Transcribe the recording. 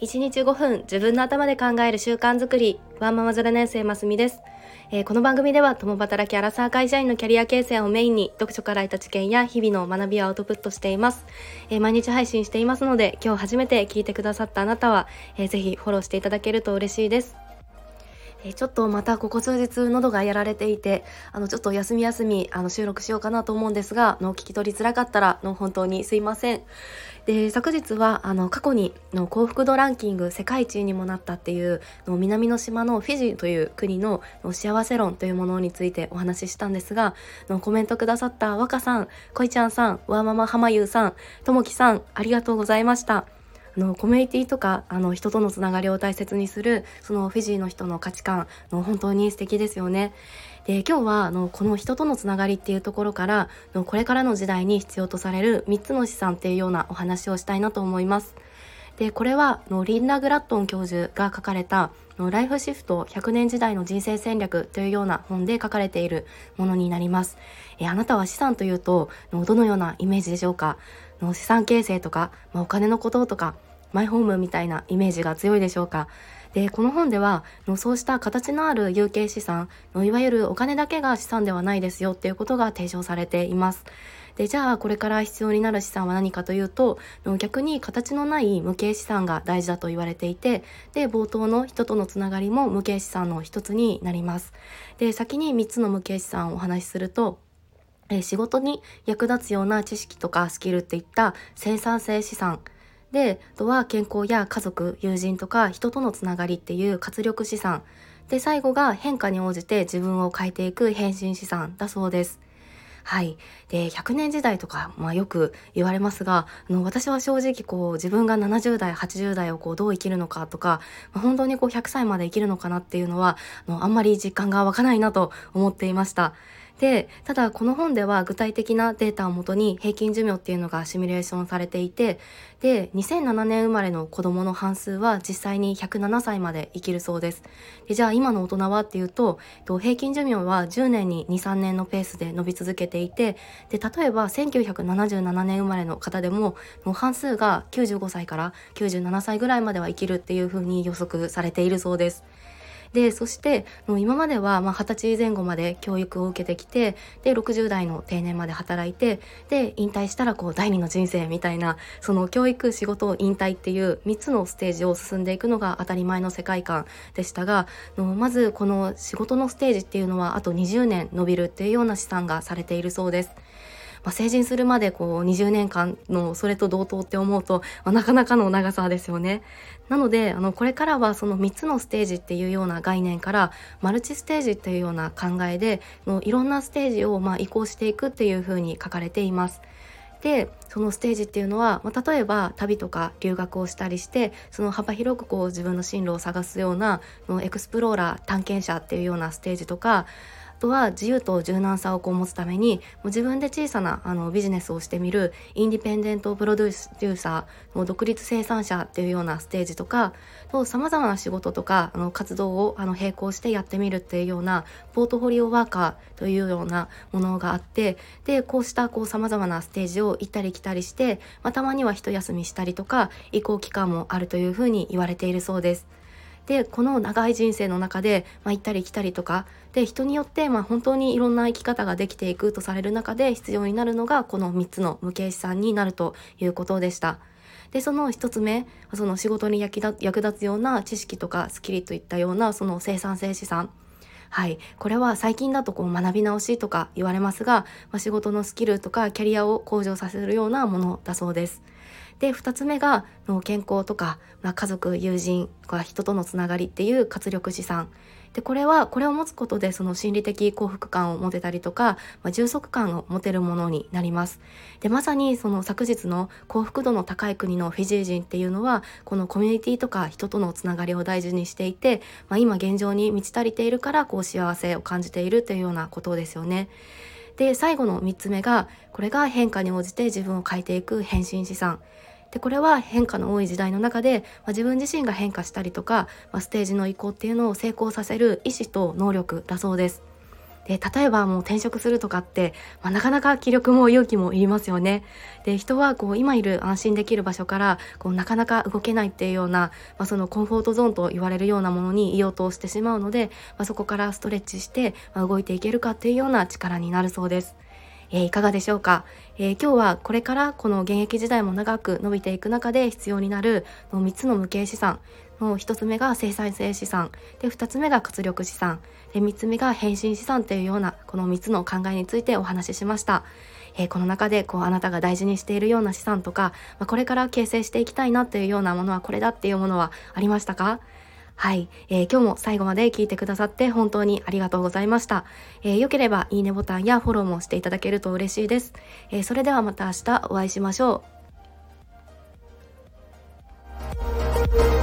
1日5分自分の頭で考える習慣づくり。ワンママ0年生ますみです、えー、この番組では共働きアラサー会社員のキャリア形成をメインに読書から得た知見や日々の学びをアウトプットしています、えー、毎日配信していますので今日初めて聞いてくださったあなたは、えー、ぜひフォローしていただけると嬉しいです。えちょっとまたここ数日喉がやられていてあのちょっと休み休みあの収録しようかなと思うんですがの聞き取りづらかったらの本当にすいませんで昨日はあの過去にの幸福度ランキング世界一にもなったっていうの南の島のフィジーという国のの幸せ論というものについてお話ししたんですがのコメントくださった若さん、こいちゃんさん、わーママはまゆうさん、ともきさんありがとうございました。のコミュニティとかあの人とのつながりを大切にするそのフィジーの人の価値観の本当に素敵ですよね。で今日はあのこの人とのつながりっていうところからのこれからの時代に必要とされる3つの資産っていうようなお話をしたいなと思います。でこれはのリンダ・グラットン教授が書かれたのライフシフト100年時代の人生戦略というような本で書かれているものになります。えあなたは資産というとのどのようなイメージでしょうか？の資産形成とか、まあ、お金のこととかマイホームみたいなイメージが強いでしょうか。でこの本ではのそうした形のある有形資産のいわゆるお金だけが資産ではないですよっていうことが提唱されています。でじゃあこれから必要になる資産は何かというと逆に形のない無形資産が大事だと言われていてで冒頭の人とのつながりも無形資産の一つになります。で先に3つの無形資産をお話しするとえ仕事に役立つような知識とかスキルっていった生産性資産であとは健康や家族友人とか人とのつながりっていう活力資産で最後が変化に応じて自分を変えていく変身資産だそうです。はい。で、100年時代とか、まあよく言われますが、あの私は正直こう自分が70代、80代をこうどう生きるのかとか、まあ、本当にこう100歳まで生きるのかなっていうのは、あのあんまり実感が湧かないなと思っていました。でただこの本では具体的なデータをもとに平均寿命っていうのがシミュレーションされていてで2007年生まれの子どもの半数は実際に107歳まで生きるそうですでじゃあ今の大人はっていうと平均寿命は10年に23年のペースで伸び続けていてで例えば1977年生まれの方でも半数が95歳から97歳ぐらいまでは生きるっていうふうに予測されているそうです。でそして今まではまあ20歳前後まで教育を受けてきてで60代の定年まで働いてで引退したらこう第二の人生みたいなその教育仕事引退っていう3つのステージを進んでいくのが当たり前の世界観でしたがまずこの仕事のステージっていうのはあと20年伸びるっていうような試算がされているそうです。まあ、成人するまでこう20年間のそれと同等って思うと、まあ、なかなかの長さですよね。なのであのこれからはその3つのステージっていうような概念からマルチステージっていうような考えでのいろんなステージをまあ移行していくっていうふうに書かれています。でそのステージっていうのは、まあ、例えば旅とか留学をしたりしてその幅広くこう自分の進路を探すようなのエクスプローラー探検者っていうようなステージとかとは自由と柔軟さをこう持つためにもう自分で小さなあのビジネスをしてみるインディペンデントプロデューサーの独立生産者っていうようなステージとかと様々な仕事とかあの活動をあの並行してやってみるっていうようなポートフォリオワーカーというようなものがあってでこうしたこう様々なステージを行ったり来たりして、まあ、たまには一休みしたりとか移行期間もあるというふうに言われているそうです。でこの長い人生の中で、まあ、行ったり来たりとかで人によって、まあ、本当にいろんな生き方ができていくとされる中で必要になるのがこの3つの無形資産になるということでした。でその1つ目その仕事に役立つような知識とかスキルといったようなその生産性資産はい、これは最近だとこう学び直しとか言われますが、まあ、仕事のスキルとかキャリアを向上させるようなものだそうです。で2つ目が健康とか、まあ、家族友人とか人とのつながりっていう活力資産。でこれはこれを持つことでその心理的幸福感を持てたりとか、まあ、充足感を持てるものになります。でまさにその昨日の幸福度の高い国のフィジー人っていうのはこのコミュニティとか人とのつながりを大事にしていて、まあ、今現状に満ち足りているからこう幸せを感じているというようなことですよね。で最後の3つ目がこれが変化に応じて自分を変えていく変身資産。でこれは変化の多い時代の中で、まあ、自分自身が変化したりとか、まあ、ステージの移行っていうのを成功させる意思と能力だそうです。で例えばもう転職するとかって、まあ、なかなか気力も勇気もいりますよね。で人はこう今いる安心できる場所からこうなかなか動けないっていうような、まあ、そのコンフォートゾーンと言われるようなものにいようとしてしまうので、まあ、そこからストレッチして、ま動いていけるかっていうような力になるそうです。えー、いかがでしょうか、えー、今日はこれからこの現役時代も長く伸びていく中で必要になるの3つの無形資産の1つ目が生産性資産で2つ目が活力資産で3つ目が変身資産というようなこの3つの考えについてお話ししました。えー、この中でこうあなたが大事にしているような資産とか、まあ、これから形成していきたいなっていうようなものはこれだっていうものはありましたか？はい、えー、今日も最後まで聞いてくださって本当にありがとうございました。えー、よければいいねボタンやフォローもしていただけると嬉しいです。えー、それではまた明日お会いしましょう。